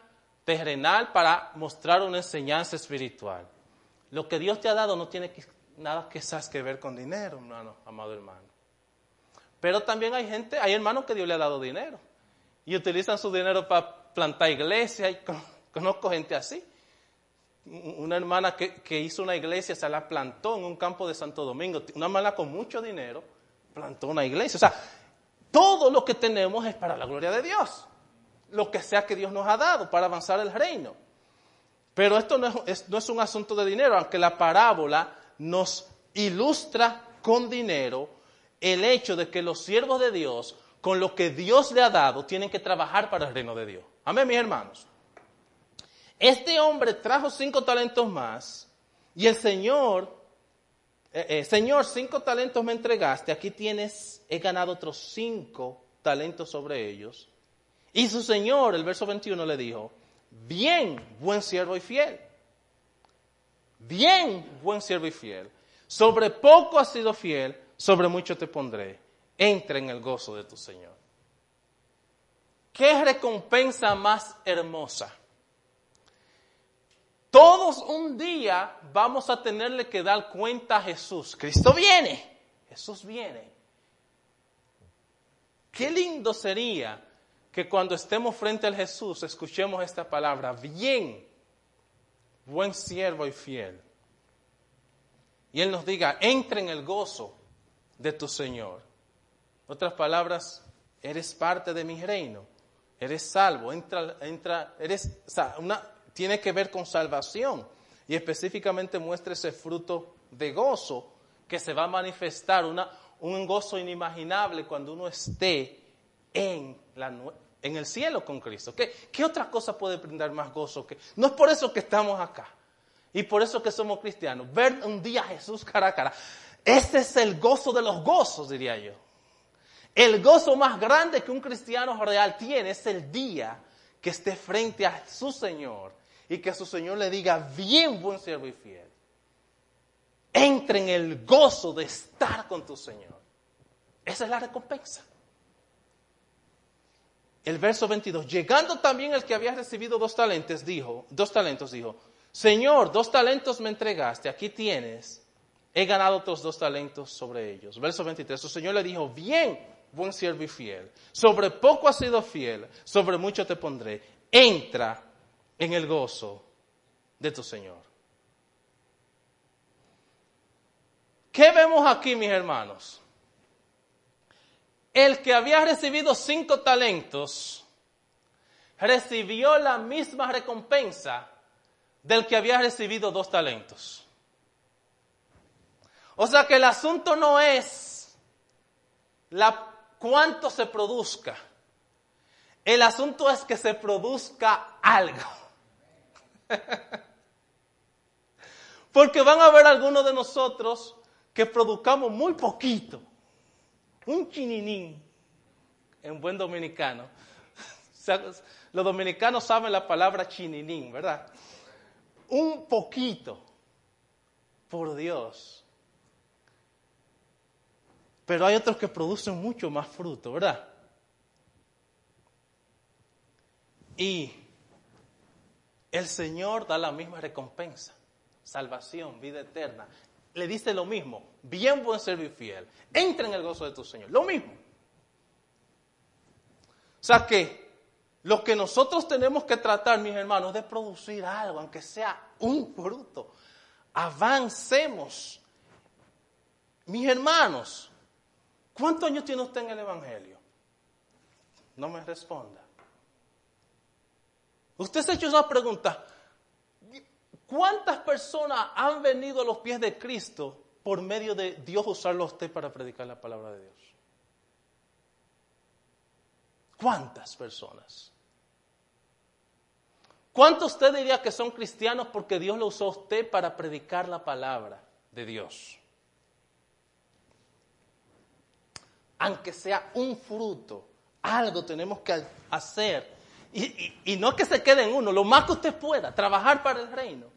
terrenal para mostrar una enseñanza espiritual. Lo que Dios te ha dado no tiene que nada sabes que ver con dinero, hermano, amado hermano. Pero también hay gente, hay hermanos que Dios le ha dado dinero y utilizan su dinero para plantar iglesia y conozco gente así. Una hermana que, que, hizo una iglesia se la plantó en un campo de Santo Domingo. Una hermana con mucho dinero plantó una iglesia. O sea, todo lo que tenemos es para la gloria de Dios. Lo que sea que Dios nos ha dado para avanzar el reino. Pero esto no es, no es un asunto de dinero, aunque la parábola nos ilustra con dinero el hecho de que los siervos de Dios, con lo que Dios le ha dado, tienen que trabajar para el reino de Dios. Amén, mis hermanos. Este hombre trajo cinco talentos más y el Señor, eh, eh, Señor, cinco talentos me entregaste, aquí tienes, he ganado otros cinco talentos sobre ellos. Y su Señor, el verso 21 le dijo, bien, buen siervo y fiel. Bien, buen siervo y fiel. Sobre poco has sido fiel, sobre mucho te pondré. Entra en el gozo de tu Señor. ¿Qué recompensa más hermosa? Todos un día vamos a tenerle que dar cuenta a Jesús. Cristo viene. Jesús viene. Qué lindo sería que cuando estemos frente al Jesús escuchemos esta palabra. Bien, buen siervo y fiel. Y Él nos diga, entra en el gozo de tu Señor. Otras palabras, eres parte de mi reino. Eres salvo. Entra, entra, eres tiene que ver con salvación y específicamente muestra ese fruto de gozo que se va a manifestar, una, un gozo inimaginable cuando uno esté en, la, en el cielo con Cristo. ¿Qué, ¿Qué otra cosa puede brindar más gozo? que No es por eso que estamos acá y por eso que somos cristianos. Ver un día a Jesús cara a cara. Ese es el gozo de los gozos, diría yo. El gozo más grande que un cristiano real tiene es el día que esté frente a su Señor y que su Señor le diga, bien buen siervo y fiel. Entre en el gozo de estar con tu Señor. Esa es la recompensa. El verso 22, llegando también el que había recibido dos talentos, dijo, dos talentos, dijo, Señor, dos talentos me entregaste, aquí tienes, he ganado otros dos talentos sobre ellos. Verso 23, su Señor le dijo, bien, buen siervo y fiel, sobre poco has sido fiel, sobre mucho te pondré, entra en el gozo de tu Señor. ¿Qué vemos aquí, mis hermanos? El que había recibido cinco talentos recibió la misma recompensa del que había recibido dos talentos. O sea que el asunto no es la, cuánto se produzca. El asunto es que se produzca algo. Porque van a ver algunos de nosotros que produzcamos muy poquito, un chininín, en buen dominicano. Los dominicanos saben la palabra chininín, ¿verdad? Un poquito, por Dios. Pero hay otros que producen mucho más fruto, ¿verdad? Y el Señor da la misma recompensa, salvación, vida eterna. Le dice lo mismo, bien buen servir fiel, entra en el gozo de tu Señor, lo mismo. O sea que lo que nosotros tenemos que tratar, mis hermanos, es de producir algo, aunque sea un fruto. Avancemos. Mis hermanos, ¿cuántos años tiene usted en el Evangelio? No me responda. Usted se ha hecho esa pregunta. ¿Cuántas personas han venido a los pies de Cristo por medio de Dios usarlo a usted para predicar la palabra de Dios? ¿Cuántas personas? ¿Cuántos usted diría que son cristianos porque Dios lo usó a usted para predicar la palabra de Dios? Aunque sea un fruto, algo tenemos que hacer y, no que se quede en uno, lo más que usted pueda, trabajar para el reino.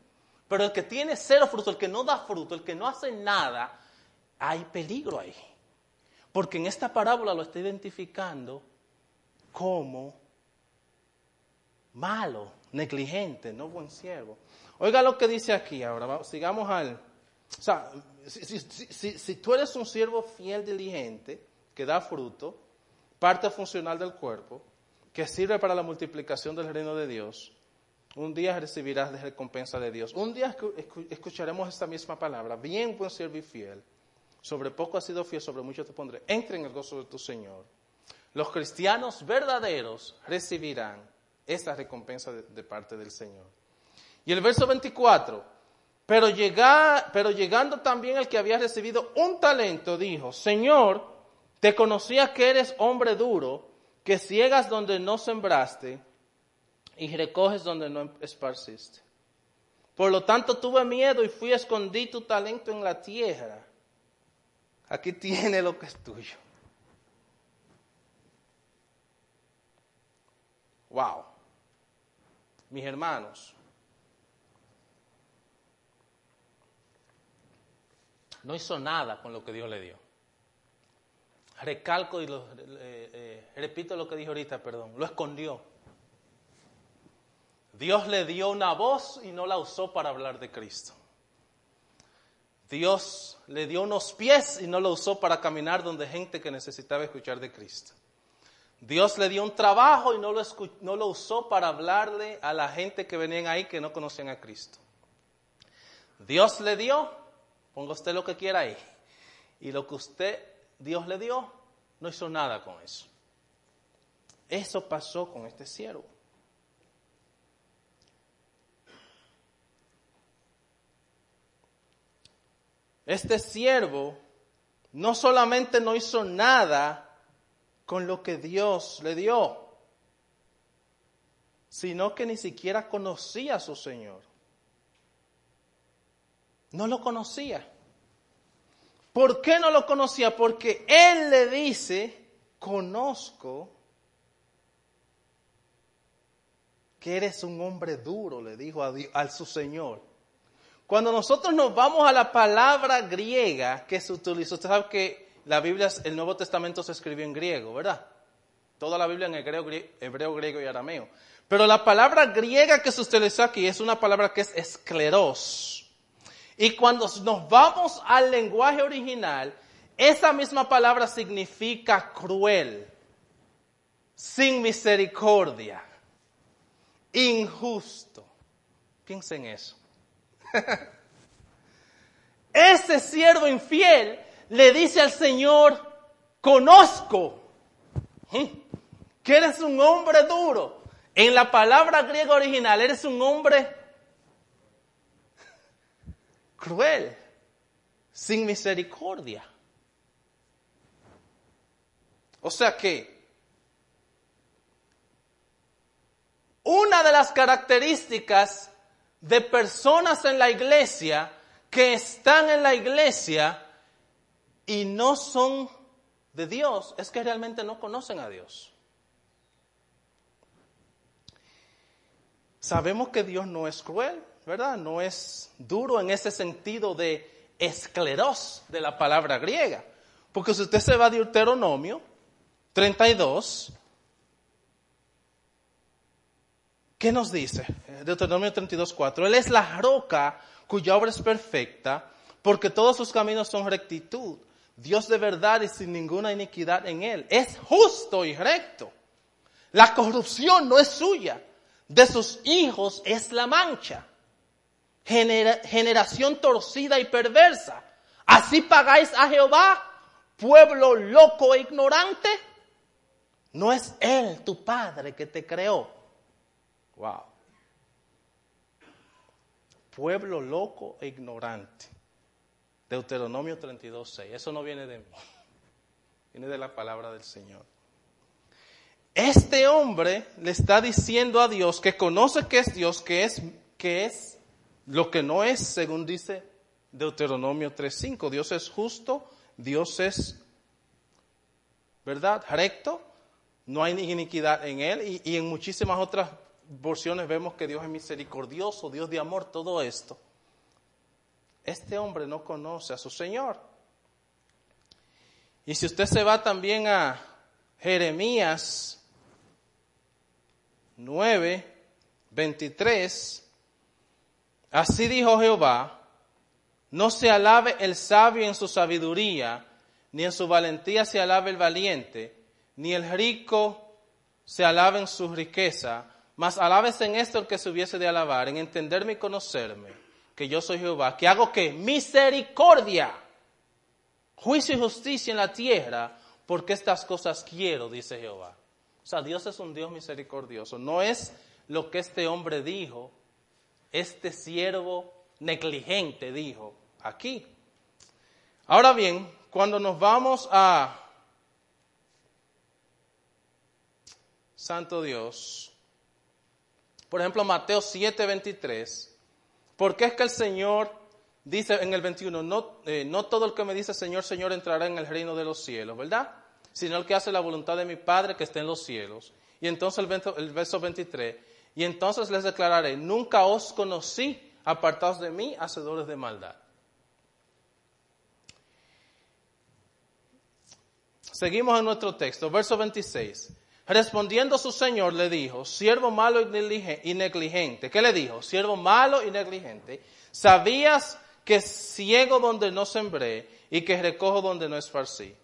Pero el que tiene cero fruto, el que no da fruto, el que no hace nada, hay peligro ahí. Porque en esta parábola lo está identificando como malo, negligente, no buen siervo. Oiga lo que dice aquí ahora, sigamos al... O sea, si, tú eres un siervo fiel, diligente, que da fruto, parte funcional del cuerpo, que sirve para la multiplicación del reino de Dios, un día recibirás de recompensa de Dios. Un día escucharemos esta misma palabra, bien buen siervo y fiel. Sobre poco has sido fiel, sobre mucho te pondré. Entre en el gozo de tu Señor. Los cristianos verdaderos recibirán esta recompensa de, de parte del Señor. Y el verso 24, Pero, llega, pero llegando también el que había recibido un talento, dijo, Señor, te conocía que eres hombre duro, que ciegas donde no sembraste y recoges donde no esparciste. Por lo tanto tuve miedo y fui a esconder tu talento en la tierra. Aquí tiene lo que es tuyo. Wow. Mis hermanos, no hizo nada con lo que Dios le dio. Recalco y eh, eh, repito lo que dije ahorita, perdón, lo escondió. Dios le dio una voz y no la usó para hablar de Cristo. Dios le dio unos pies y no lo usó para caminar donde gente que necesitaba escuchar de Cristo. Dios le dio un trabajo y no lo, no lo usó para hablarle a la gente que venían ahí que no conocían a Cristo. Dios le dio, ponga usted lo que quiera ahí, y lo que usted, Dios le dio, no hizo nada con eso. Eso pasó con este siervo. Este siervo no solamente no hizo nada con lo que Dios le dio, sino que ni siquiera conocía a su Señor. No lo conocía. ¿Por qué no lo conocía? Porque Él le dice, conozco que eres un hombre duro, le dijo a, su Señor. Cuando nosotros nos vamos a la palabra griega que se utilizó, usted sabe que la Biblia, el Nuevo Testamento se escribió en griego, ¿verdad? Toda la Biblia en hebreo, hebreo, griego y arameo. Pero la palabra griega que se utiliza aquí es una palabra que es escleros. Y cuando nos vamos al lenguaje original, esa misma palabra significa cruel, sin misericordia, injusto. Piensen en eso. Ese siervo infiel le dice al Señor, conozco que eres un hombre duro. En la palabra griega original, eres un hombre cruel, sin misericordia. O sea que una de las características de personas en la iglesia que están en la iglesia y no son de Dios, es que realmente no conocen a Dios. Sabemos que Dios no es cruel, ¿verdad? No es duro en ese sentido de escleros de la palabra griega. Porque si usted se va de Deuteronomio 32, ¿qué nos dice? Deuteronomio 32, 4. Él es la roca cuya obra es perfecta, porque todos sus caminos son rectitud. Dios de verdad y sin ninguna iniquidad en él. Es justo y recto. La corrupción no es suya. De sus hijos es la mancha. generación torcida y perversa. Así pagáis a Jehová, pueblo loco e ignorante. No es Él tu Padre que te creó. Wow. Pueblo loco e ignorante. Deuteronomio 32, 6. Eso no viene de mí, viene de la palabra del Señor. Este hombre le está diciendo a Dios que conoce que es Dios, que es, que es lo que no es, según dice Deuteronomio 3.5. Dios es justo, Dios es, ¿verdad? Recto, no hay iniquidad en él y, y en muchísimas otras porciones vemos que Dios es misericordioso, Dios de amor, todo esto este hombre no conoce a su Señor. Y si usted se va también a Jeremías 9, 23, así dijo Jehová, no se alabe el sabio en su sabiduría, ni en su valentía se alabe el valiente, ni el rico se alabe en su riqueza, mas alabes en esto el que se hubiese de alabar, en entenderme y conocerme que yo soy Jehová, que hago que misericordia, juicio y justicia en la tierra, porque estas cosas quiero, dice Jehová. O sea, Dios es un Dios misericordioso. No es lo que este hombre dijo, este siervo negligente, dijo aquí. Ahora bien, cuando nos vamos a Santo Dios, por ejemplo, Mateo 7:23, ¿por qué es que el Señor dice en el 21, no, eh, no todo el que me dice Señor, Señor entrará en el reino de los cielos, ¿verdad? Sino el que hace la voluntad de mi Padre que está en los cielos. Y entonces el, el verso 23, y entonces les declararé, nunca os conocí, apartados de mí, hacedores de maldad. Seguimos en nuestro texto, verso 26. Respondiendo su señor le dijo, siervo malo y negligente. ¿Qué le dijo? Siervo malo y negligente. ¿Sabías que ciego donde no sembré y que recojo donde no esparcí?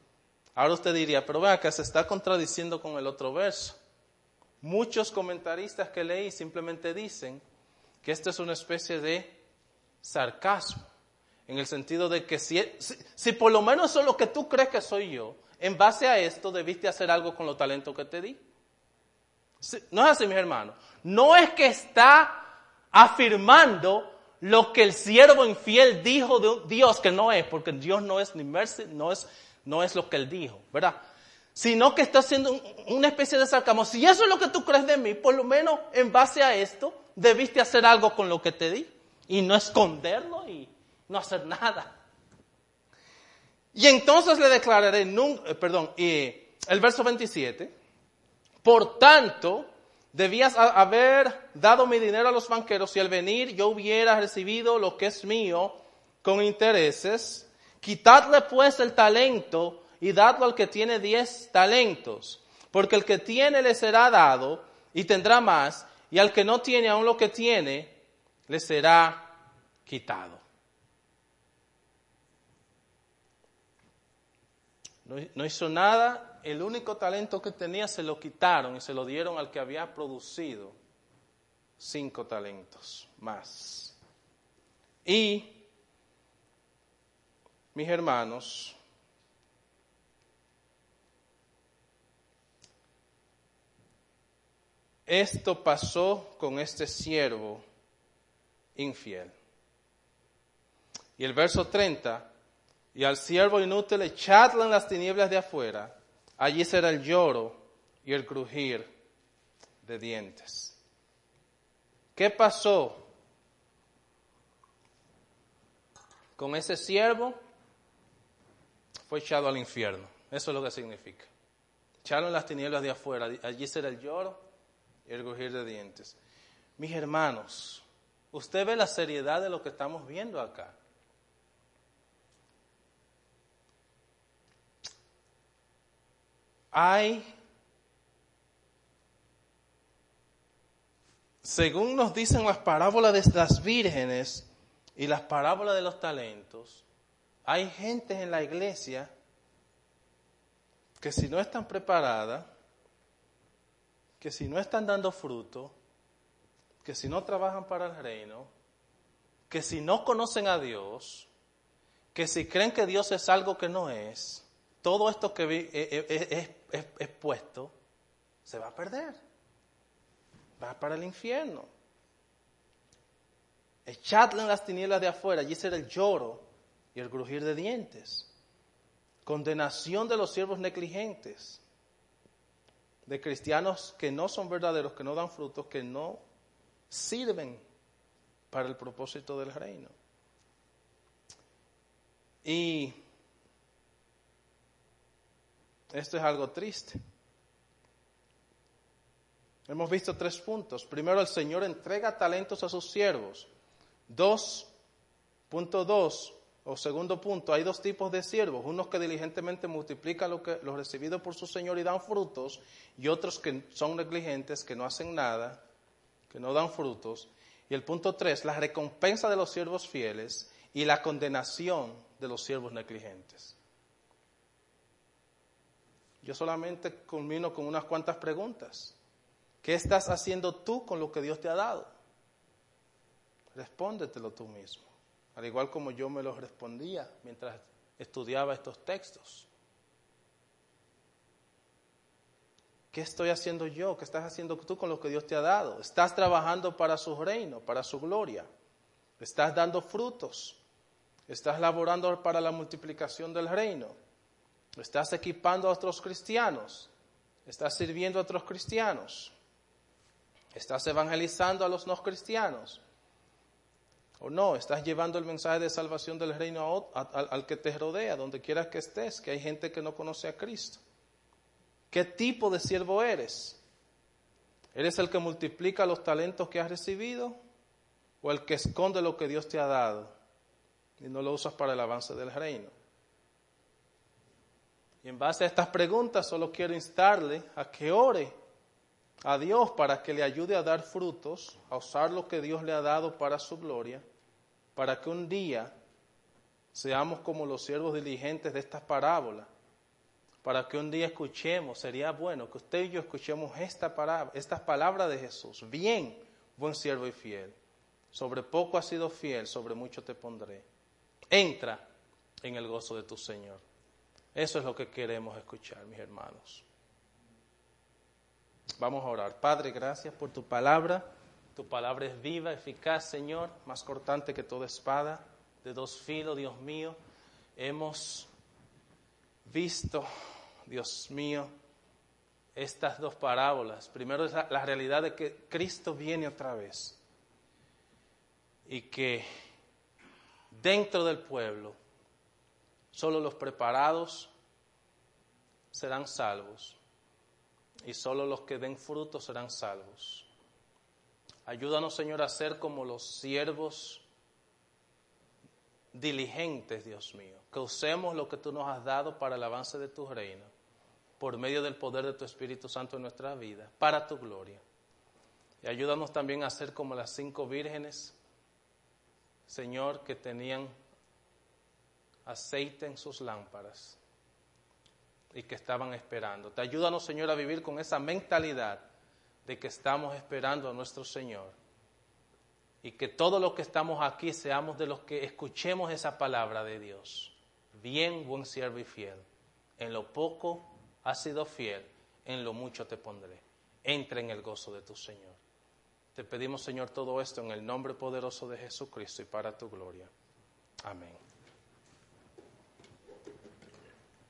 Ahora usted diría, pero vea que se está contradiciendo con el otro verso. Muchos comentaristas que leí simplemente dicen que esto es una especie de sarcasmo, en el sentido de que si, si, por lo menos eso es lo que tú crees que soy yo, en base a esto debiste hacer algo con los talentos que te di. No es así, mis hermanos. No es que está afirmando lo que el siervo infiel dijo de Dios que no es, porque Dios no es ni mercy, no es, no es lo que él dijo, ¿verdad? Sino que está haciendo una especie de sarcasmo. Si eso es lo que tú crees de mí, por lo menos en base a esto, debiste hacer algo con lo que te di y no esconderlo y no hacer nada. Y entonces le declararé, eh, perdón, y el verso 27, por tanto, debías haber dado mi dinero a los banqueros si al venir yo hubiera recibido lo que es mío con intereses. Quitadle pues el talento y dadlo al que tiene diez talentos, porque el que tiene le será dado y tendrá más, y al que no tiene aún lo que tiene, le será quitado. No, hizo nada, el único talento que tenía se lo quitaron y se lo dieron al que había producido cinco talentos más. Y, mis hermanos, esto pasó con este siervo infiel. Y el verso 30 y al siervo inútil echadle en las tinieblas de afuera, allí será el lloro y el crujir de dientes. ¿Qué pasó con ese siervo? Fue echado al infierno. Eso es lo que significa. Echarlo en las tinieblas de afuera, allí será el lloro y el crujir de dientes. Mis hermanos, usted ve la seriedad de lo que estamos viendo acá. Hay, según nos dicen las parábolas de las vírgenes y las parábolas de los talentos, hay gente en la iglesia que si no están preparadas, que si no están dando fruto, que si no trabajan para el reino, que si no conocen a Dios, que si creen que Dios es algo que no es, todo esto que es, eh, eh, es, puesto se va a perder. Va para el infierno. Echadle en las tinieblas de afuera, allí será el lloro y el crujir de dientes. Condenación de los siervos negligentes, de cristianos que no son verdaderos, que no dan frutos, que no sirven para el propósito del reino. Y esto es algo triste. Hemos visto tres puntos. Primero, el Señor entrega talentos a sus siervos. Dos, punto dos, o segundo punto, hay dos tipos de siervos. Unos que diligentemente multiplican lo, que, lo recibido por su Señor y dan frutos, y otros que son negligentes, que no hacen nada, que no dan frutos. Y el punto tres, la recompensa de los siervos fieles y la condenación de los siervos negligentes. Yo solamente culmino con unas cuantas preguntas. ¿Qué estás haciendo tú con lo que Dios te ha dado? Respóndetelo tú mismo, al igual como yo me lo respondía mientras estudiaba estos textos. ¿Qué estoy haciendo yo? ¿Qué estás haciendo tú con lo que Dios te ha dado? ¿Estás trabajando para su reino, para su gloria? Estás dando frutos. Estás laborando para la multiplicación del reino. Estás equipando a otros cristianos. Estás sirviendo a otros cristianos. Estás evangelizando a los no cristianos. O no, estás llevando el mensaje de salvación del reino al que te rodea, donde quieras que estés, que hay gente que no conoce a Cristo. ¿Qué tipo de siervo eres? ¿Eres el que multiplica los talentos que has recibido o el que esconde lo que Dios te ha dado y no lo usas para el avance del reino? Y en base a estas preguntas solo quiero instarle a que ore a Dios para que le ayude a dar frutos, a usar lo que Dios le ha dado para su gloria para que un día seamos como los siervos diligentes de estas parábolas, para que un día escuchemos, sería bueno que usted y yo escuchemos esta palabra, estas palabras de Jesús. Bien, buen siervo y fiel. Sobre poco has sido fiel, sobre mucho te pondré. Entra en el gozo de tu Señor. Eso es lo que queremos escuchar, mis hermanos. Vamos a orar. Padre, gracias por tu palabra. Tu palabra es viva, eficaz, Señor, más cortante que toda espada, de dos filos, Dios mío. Hemos visto, Dios mío, estas dos parábolas. Primero es la, realidad de que Cristo viene otra vez y que dentro del pueblo solo los preparados serán salvos y solo los que den fruto serán salvos. Ayúdanos, Señor, a ser como los siervos diligentes, Dios mío, que usemos lo que tú nos has dado para el avance de tu reino, por medio del poder de tu Espíritu Santo en nuestra vida, para tu gloria. Y ayúdanos también a ser como las cinco vírgenes, Señor, que tenían aceite en sus lámparas y que estaban esperando. Te ayúdanos, Señor, a vivir con esa mentalidad de que estamos esperando a nuestro Señor. Y que todo lo que estamos aquí seamos de los que escuchemos esa palabra de Dios. Bien, buen siervo y fiel. En lo poco has sido fiel, en lo mucho te pondré. Entra en el gozo de tu Señor. Te pedimos, Señor, todo esto en el nombre poderoso de Jesucristo y para tu gloria. Amén.